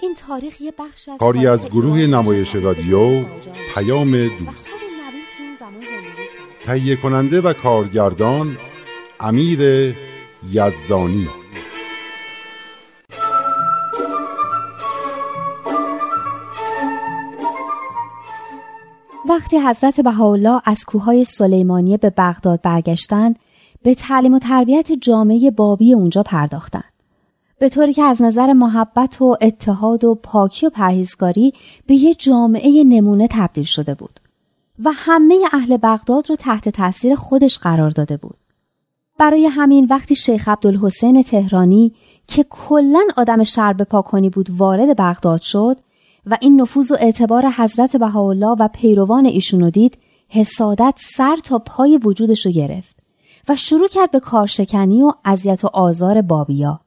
این تاریخ یه بخش از کاری از گروه نمایش رادیو پیام دوست. تهیه کننده و کارگردان امیر یزدانی. وقتی حضرت بهاءالله از کوههای سلیمانیه به بغداد برگشتند به تعلیم و تربیت جامعه بابی اونجا پرداختند. به طوری که از نظر محبت و اتحاد و پاکی و پرهیزگاری به یه جامعه نمونه تبدیل شده بود و همه اهل بغداد رو تحت تاثیر خودش قرار داده بود. برای همین وقتی شیخ عبدالحسین تهرانی که کلا آدم شرب پاکنی بود وارد بغداد شد و این نفوذ و اعتبار حضرت بهاءالله و پیروان ایشونو دید حسادت سر تا پای وجودش رو گرفت و شروع کرد به کارشکنی و اذیت و آزار بابیا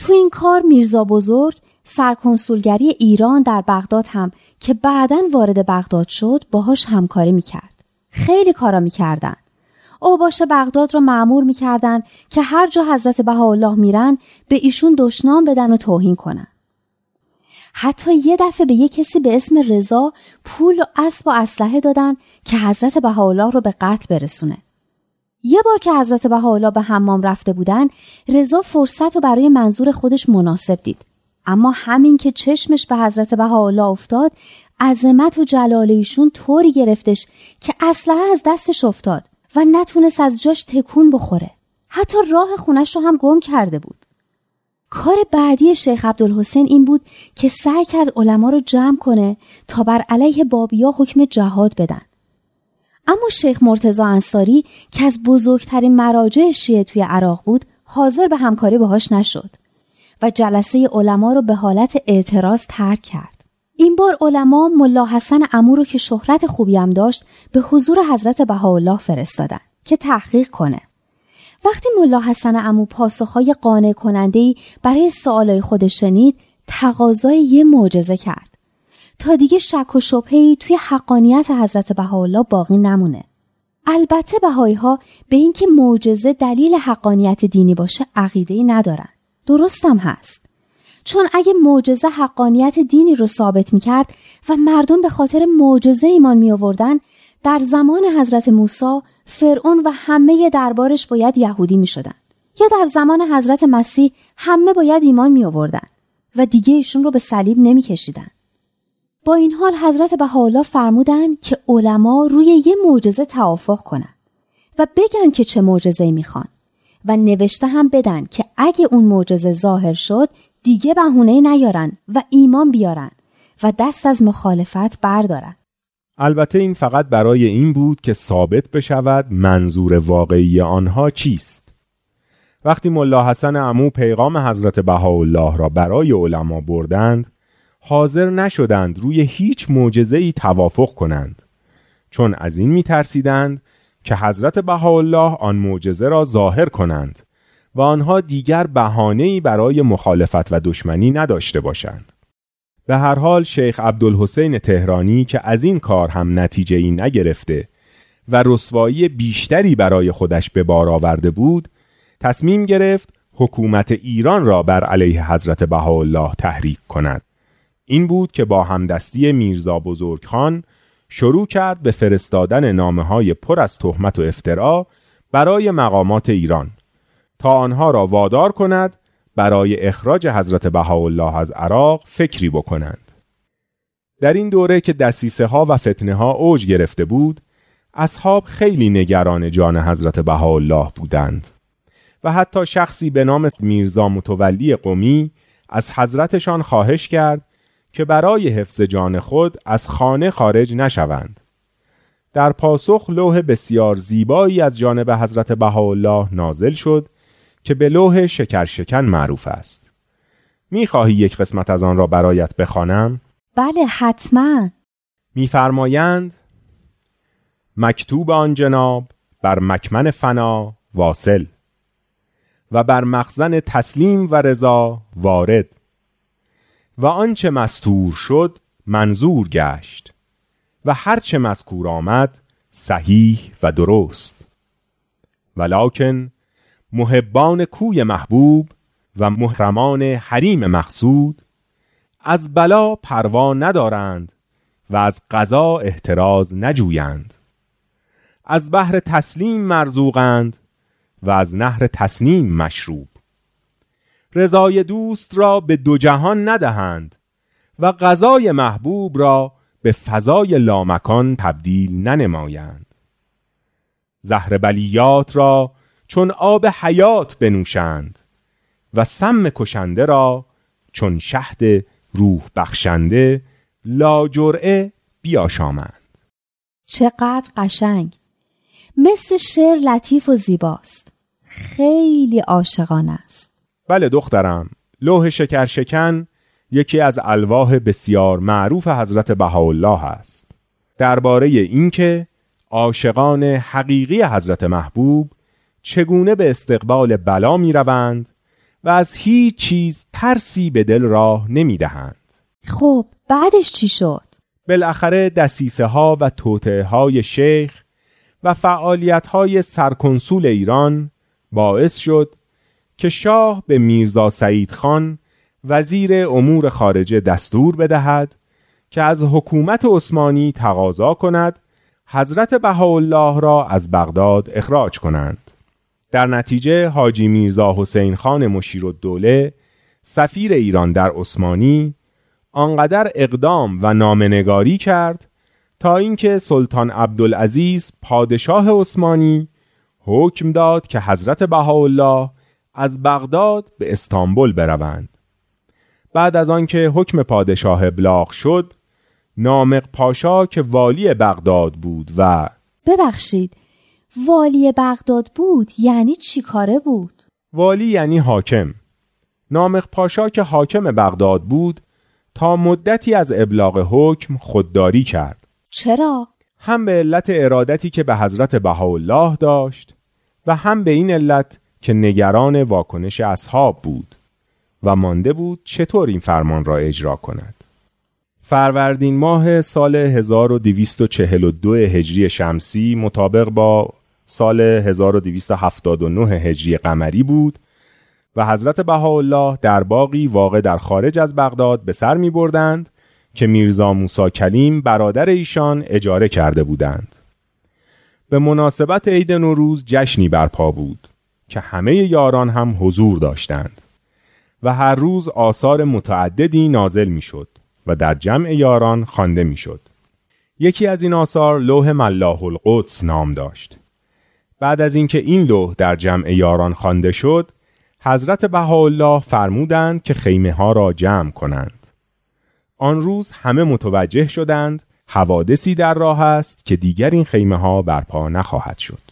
تو این کار میرزا بزرگ سرکنسولگری ایران در بغداد هم که بعدا وارد بغداد شد باهاش همکاری می‌کرد. خیلی کارا می‌کردن. اوباش بغداد رو معمور می‌کردن که هر جا حضرت بهاءالله میرن به ایشون دشنام بدن و توهین کنن. حتی یه دفعه به یه کسی به اسم رضا پول و اسب و اسلحه دادن که حضرت بهاءالله رو به قتل برسونه. یه بار که حضرت بهاءالله به حمام رفته بودن رضا فرصت رو برای منظور خودش مناسب دید. اما همین که چشمش به حضرت بهاءالله افتاد عظمت و جلال ایشون طوری گرفتش که اسلحه از دستش افتاد و نتونست از جاش تکون بخوره. حتی راه خونش رو هم گم کرده بود. کار بعدی شیخ عبدالحسین این بود که سعی کرد علما رو جمع کنه تا بر علیه بابیا حکم جهاد بدن. اما شیخ مرتزا انصاری که از بزرگترین مراجع شیعه توی عراق بود حاضر به همکاری باهاش نشد و جلسه علما رو به حالت اعتراض ترک کرد. این بار علما ملا حسن امو رو که شهرت خوبی هم داشت به حضور حضرت بهاءالله فرستادن که تحقیق کنه. وقتی ملا حسن امو پاسخهای قانع کننده برای سوالای خودش شنید تقاضای یه معجزه کرد. تا دیگه شک و شبهی توی حقانیت حضرت بهاءالله باقی نمونه. البته بهایی ها به اینکه معجزه دلیل حقانیت دینی باشه عقیده ندارن. درستم هست. چون اگه معجزه حقانیت دینی رو ثابت می‌کرد و مردم به خاطر معجزه ایمان می آوردن در زمان حضرت موسی فرعون و همه دربارش باید یهودی می شدن. یا در زمان حضرت مسیح همه باید ایمان می آوردن و دیگه ایشون رو به صلیب نمی کشیدن. با این حال حضرت بهاءالله فرمودند که علما روی یه معجزه توافق کنند و بگن که چه معجزه می‌خوان و نوشته هم بدن که اگه اون معجزه ظاهر شد دیگه بهونه نیارن و ایمان بیارن و دست از مخالفت بردارن. البته این فقط برای این بود که ثابت بشود منظور واقعی آنها چیست. وقتی ملا حسن عمو پیغام حضرت بهاءالله را برای علما بردند حاضر نشدند روی هیچ ای توافق کنند. چون از این می ترسیدند که حضرت بهاءالله آن معجزه را ظاهر کنند و آنها دیگر ای برای مخالفت و دشمنی نداشته باشند. به هر حال شیخ عبدالحسین تهرانی که از این کار هم نتیجه ای نگرفته و رسوایی بیشتری برای خودش به بار آورده بود تصمیم گرفت حکومت ایران را بر علیه حضرت بهاءالله تحریک کند. این بود که با همدستی میرزا بزرگخان شروع کرد به فرستادن نامه های پر از تهمت و افترا برای مقامات ایران. تا آنها را وادار کند برای اخراج حضرت بهاءالله از عراق فکری بکنند. در این دوره که دسیسه ها و فتنه ها اوج گرفته بود اصحاب خیلی نگران جان حضرت بهاءالله بودند و حتی شخصی به نام میرزا متولی قومی از حضرتشان خواهش کرد که برای حفظ جان خود از خانه خارج نشوند. در پاسخ لوح بسیار زیبایی از جانب حضرت بهاءالله نازل شد که به لوح شکر شکن معروف است. می‌خواهی یک قسمت از آن را برایت بخوانم؟ بله حتما. میفرمایند مکتوب آن جناب بر مکمن فنا واصل و بر مخزن تسلیم و رضا وارد. و آنچه مستور شد منظور گشت. و هرچه مذکور آمد صحیح و درست. ولکن محبان کوی محبوب و محرمان حریم مقصود از بلا پروا ندارند و از قضا احتراز نجویند. از بحر تسلیم مرزوقند و از نهر تسنیم مشروب. رضای دوست را به دو جهان ندهند و غذای محبوب را به فضای لامکان تبدیل ننمایند. زهر بلیات را چون آب حیات بنوشند و سم کشنده را چون شهد روح بخشنده لا جرعه بیاشامند. چقدر قشنگ! مثل شعر لطیف و زیباست. خیلی عاشقان است. بله دخترم لوح شکر شکن یکی از الواح بسیار معروف حضرت بهاءالله است درباره اینکه عاشقان حقیقی حضرت محبوب چگونه به استقبال بلا می روند و از هیچ چیز ترسی به دل راه نمی دهند. خب بعدش چی شد؟ بالاخره دسیسه ها و توطعه های شیخ و فعالیت های سرکنسول ایران باعث شد که شاه به میرزا سعید خان وزیر امور خارجه دستور بدهد که از حکومت عثمانی تقاضا کند حضرت بهاءالله را از بغداد اخراج کنند. در نتیجه حاجی میرزا حسین خان مشیر الدوله سفیر ایران در عثمانی آنقدر اقدام و نامنگاری کرد تا اینکه سلطان عبدالعزیز پادشاه عثمانی حکم داد که حضرت بهاءالله از بغداد به استانبول بروند بعد از آنکه حکم پادشاه ابلاغ شد نامق پاشا که والی بغداد بود و ببخشید والی بغداد بود یعنی چی کاره بود؟ والی یعنی حاکم نامق پاشا که حاکم بغداد بود تا مدتی از ابلاغ حکم خودداری کرد چرا؟ هم به علت ارادتی که به حضرت بهاءالله داشت و هم به این علت که نگران واکنش اصحاب بود و مانده بود چطور این فرمان را اجرا کند فروردین ماه سال 1242 هجری شمسی مطابق با سال 1279 هجری قمری بود و حضرت بهاءالله در باقی واقع در خارج از بغداد به سر می بردند که میرزا موسا کلیم برادر ایشان اجاره کرده بودند. به مناسبت عید نوروز جشنی برپا بود که همه یاران هم حضور داشتند و هر روز آثار متعددی نازل می‌شد و در جمع یاران خوانده می‌شد. یکی از این آثار لوح ملاح القدس نام داشت. بعد از اینکه این لوح در جمع یاران خوانده شد، حضرت بهاءالله فرمودند که خیمه ها را جمع کنند. آن روز همه متوجه شدند حوادثی در راه است که دیگر این خیمه ها برپا نخواهد شد.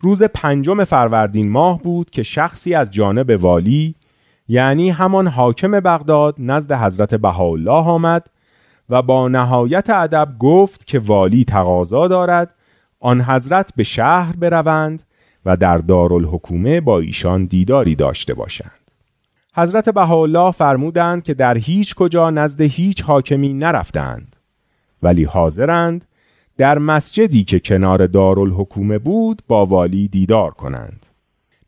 روز پنجم فروردین ماه بود که شخصی از جانب والی یعنی همان حاکم بغداد نزد حضرت بهاءالله آمد و با نهایت ادب گفت که والی تقاضا دارد آن حضرت به شهر بروند و در دارالحکومه با ایشان دیداری داشته باشند. حضرت بهاءالله فرمودند که در هیچ کجا نزد هیچ حاکمی نرفتند ولی حاضرند در مسجدی که کنار دارالحکومه بود با والی دیدار کنند.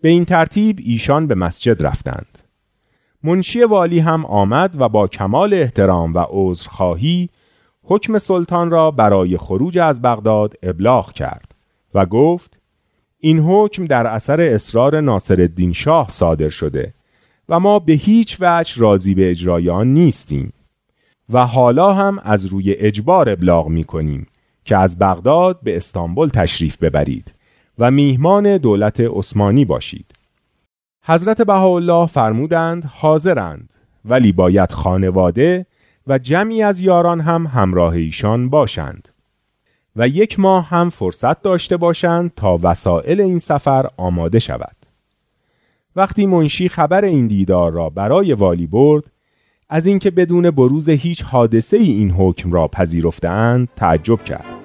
به این ترتیب ایشان به مسجد رفتند. منشی والی هم آمد و با کمال احترام و عذرخواهی حکم سلطان را برای خروج از بغداد ابلاغ کرد و گفت این حکم در اثر اصرار ناصرالدین شاه صادر شده و ما به هیچ وجه راضی به اجرای آن نیستیم و حالا هم از روی اجبار ابلاغ می کنیم. که از بغداد به استانبول تشریف ببرید و میهمان دولت عثمانی باشید. حضرت بهاءالله فرمودند حاضرند ولی باید خانواده و جمعی از یاران هم همراه ایشان باشند و یک ماه هم فرصت داشته باشند تا وسایل این سفر آماده شود. وقتی منشی خبر این دیدار را برای والی برد از اینکه بدون بروز هیچ حادثه ای این حکم را پذیرفتند تعجب کرد.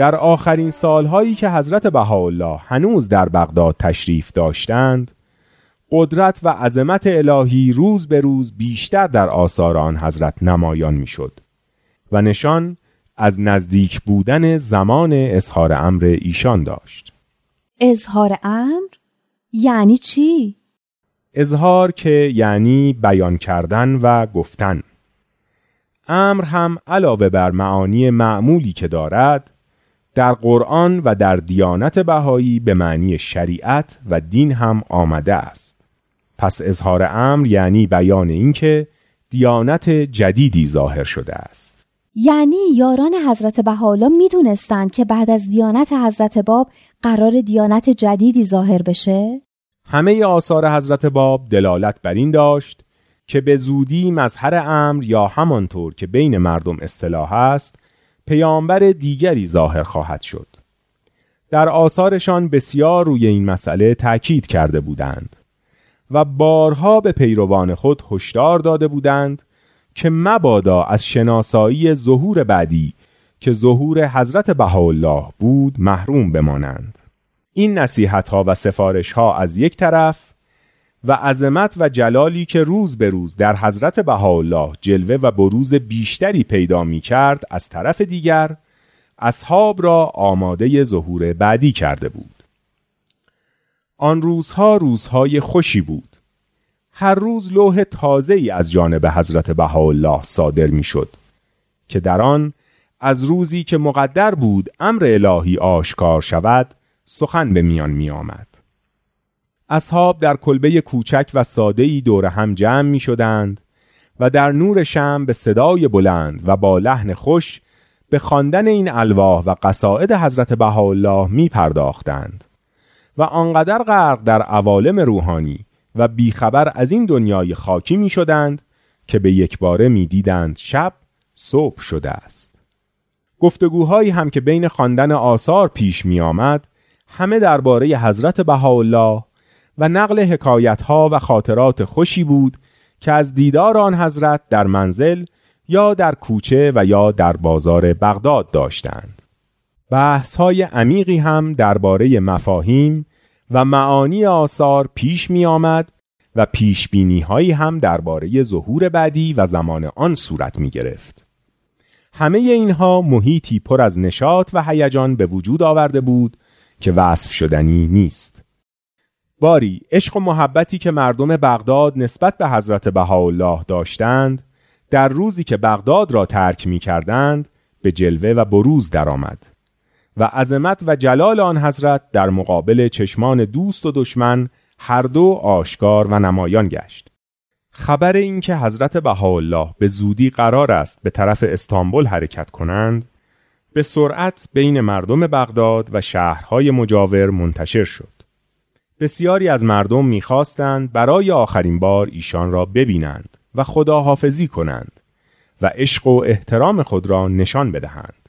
در آخرین سالهایی که حضرت بهاءالله هنوز در بغداد تشریف داشتند قدرت و عظمت الهی روز به روز بیشتر در آثار آن حضرت نمایان می‌شد و نشان از نزدیک بودن زمان اظهار امر ایشان داشت. اظهار امر؟ یعنی چی؟ اظهار که یعنی بیان کردن و گفتن. امر هم علاوه بر معانی معمولی که دارد در قرآن و در دیانت بهایی به معنی شریعت و دین هم آمده است پس اظهار امر یعنی بیان اینکه دیانت جدیدی ظاهر شده است یعنی یاران حضرت بهاءالله می‌دونستند که بعد از دیانت حضرت باب قرار دیانت جدیدی ظاهر بشه؟ همه آثار حضرت باب دلالت بر این داشت که به زودی مظهر امر یا همانطور که بین مردم اصطلاح است پیامبر دیگری ظاهر خواهد شد. در آثارشان بسیار روی این مسئله تأکید کرده بودند و بارها به پیروان خود هشدار داده بودند که مبادا از شناسایی ظهور بعدی که ظهور حضرت بهاءالله بود محروم بمانند. این نصیحت ها و سفارش ها از یک طرف و عظمت و جلالی که روز به روز در حضرت بهاءالله جلوه و بروز بیشتری پیدا می کرد از طرف دیگر اصحاب را آماده ظهور بعدی کرده بود آن روزها روزهای خوشی بود هر روز لوح تازه ای از جانب حضرت بهاءالله صادر می شد که در آن از روزی که مقدر بود امر الهی آشکار شود سخن به میان می آمد. اصحاب در کلبه کوچک و ساده‌ای دور هم جمع می شدند و در نور شم به صدای بلند و با لحن خوش به خواندن این الواح و قصائد حضرت بهاءالله می پرداختند و آنقدر غرق در عوالم روحانی و بیخبر از این دنیای خاکی می شدند که به یک باره می دیدند شب صبح شده است. گفتگوهایی هم که بین خواندن آثار پیش می آمد همه درباره حضرت بهاءالله و نقل حکایت ها و خاطرات خوشی بود که از دیدار آن حضرت در منزل یا در کوچه و یا در بازار بغداد داشتند. بحث های عمیقی هم درباره مفاهیم و معانی آثار پیش می آمد و پیش بینی هایی هم درباره ظهور بعدی و زمان آن صورت می گرفت. همه اینها محیطی پر از نشاط و هیجان به وجود آورده بود که وصف شدنی نیست. باری عشق و محبتی که مردم بغداد نسبت به حضرت بهاءالله داشتند در روزی که بغداد را ترک می کردند به جلوه و بروز درآمد. و عظمت و جلال آن حضرت در مقابل چشمان دوست و دشمن هر دو آشکار و نمایان گشت. خبر اینکه حضرت بهاءالله به زودی قرار است به طرف استانبول حرکت کنند به سرعت بین مردم بغداد و شهرهای مجاور منتشر شد. بسیاری از مردم می‌خواستند برای آخرین بار ایشان را ببینند و خداحافظی کنند و عشق و احترام خود را نشان بدهند.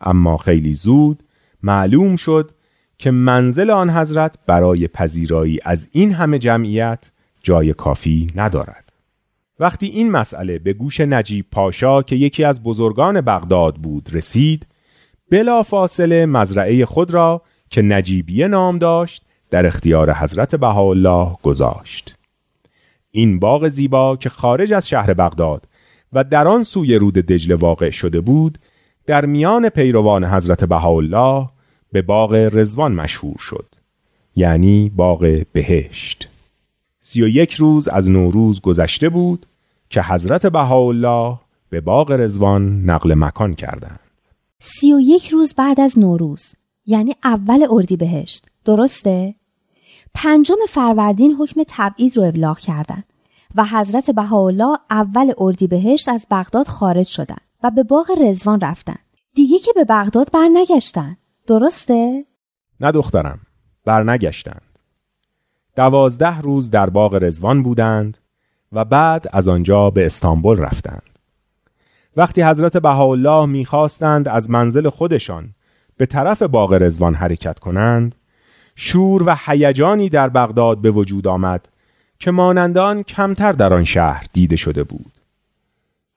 اما خیلی زود معلوم شد که منزل آن حضرت برای پذیرایی از این همه جمعیت جای کافی ندارد. وقتی این مسئله به گوش نجیب پاشا که یکی از بزرگان بغداد بود رسید بلا فاصله مزرعه خود را که نجیبیه نام داشت در اختیار حضرت بهاءالله گذاشت. این باغ زیبا که خارج از شهر بغداد و در آن سوی رود دجله واقع شده بود در میان پیروان حضرت بهاءالله به باغ رزوان مشهور شد یعنی باغ بهشت. سی و یک روز از نوروز گذشته بود که حضرت بهاءالله به باغ رزوان نقل مکان کردند. سی و یک روز بعد از نوروز یعنی اول اردیبهشت. درسته؟ پنجم فروردین حکم تبعید رو ابلاغ کردند و حضرت بهاءالله اول اردیبهشت از بغداد خارج شدند و به باغ رزوان رفتند دیگه که به بغداد برنگشتن. درسته؟ نه دخترم برنگشتند. دوازده روز در باغ رزوان بودند و بعد از آنجا به استانبول رفتند. وقتی حضرت بهاءالله می‌خواستند از منزل خودشان به طرف باغ رزوان حرکت کنند شور و هیجانی در بغداد به وجود آمد که مانندان کمتر در آن شهر دیده شده بود.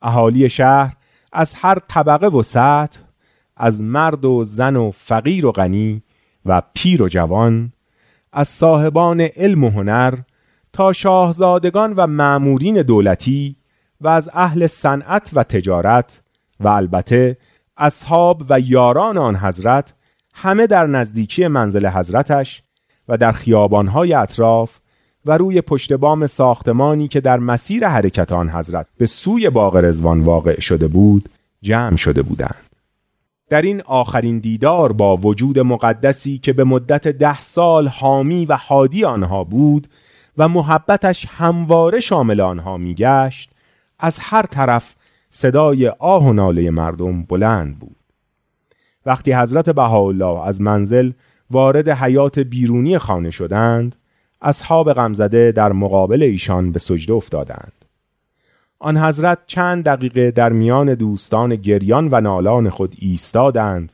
اهالی شهر از هر طبقه و سطح از مرد و زن و فقیر و غنی و پیر و جوان از صاحبان علم و هنر تا شاهزادگان و معمورین دولتی و از اهل صنعت و تجارت و البته اصحاب و یاران آن حضرت همه در نزدیکی منزل حضرتش و در خیابانهای اطراف و روی پشت بام ساختمانی که در مسیر حرکت آن حضرت به سوی باغ رزوان واقع شده بود جمع شده بودند. در این آخرین دیدار با وجود مقدسی که به مدت ده سال حامی و حادی آنها بود و محبتش همواره شامل آنها میگشت از هر طرف صدای آه و ناله مردم بلند بود. وقتی حضرت بهاءالله از منزل وارد حیات بیرونی خانه شدند اصحاب غمزده در مقابل ایشان به سجده افتادند. آن حضرت چند دقیقه در میان دوستان گریان و نالان خود ایستادند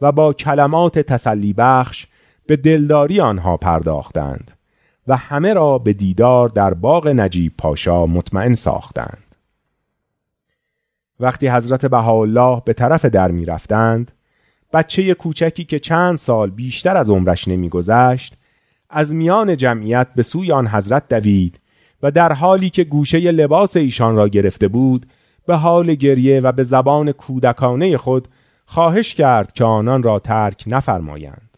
و با کلمات تسلی بخش به دلداری آنها پرداختند و همه را به دیدار در باغ نجیب پاشا مطمئن ساختند. وقتی حضرت بهاءالله به طرف در می رفتند بچه کوچکی که چند سال بیشتر از عمرش نمیگذشت از میان جمعیت به سوی آن حضرت دوید و در حالی که گوشه لباس ایشان را گرفته بود به حال گریه و به زبان کودکانه خود خواهش کرد که آنان را ترک نفرمایند.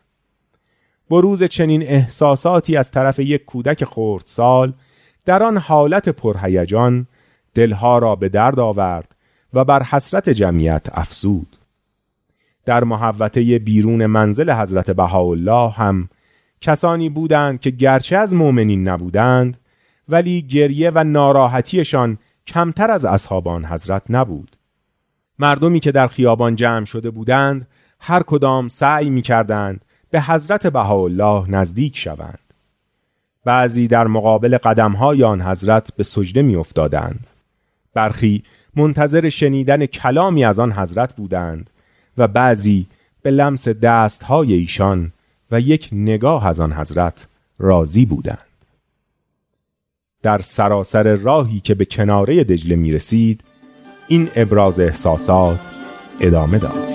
بروز چنین احساساتی از طرف یک کودک خردسال در آن حالت پرهیجان دلها را به درد آورد و بر حسرت جمعیت افزود. در محوطه بیرون منزل حضرت بهاءالله هم کسانی بودند که گرچه از مؤمنین نبودند ولی گریه و ناراحتیشان کمتر از اصحابان حضرت نبود. مردمی که در خیابان جمع شده بودند هر کدام سعی می کردند به حضرت بهاءالله نزدیک شوند. بعضی در مقابل قدمهای آن حضرت به سجده می افتادند برخی منتظر شنیدن کلامی از آن حضرت بودند. و بعضی به لمس دستهای ایشان و یک نگاه از آن حضرت راضی بودند. در سراسر راهی که به کناره دجله می رسید این ابراز احساسات ادامه داد.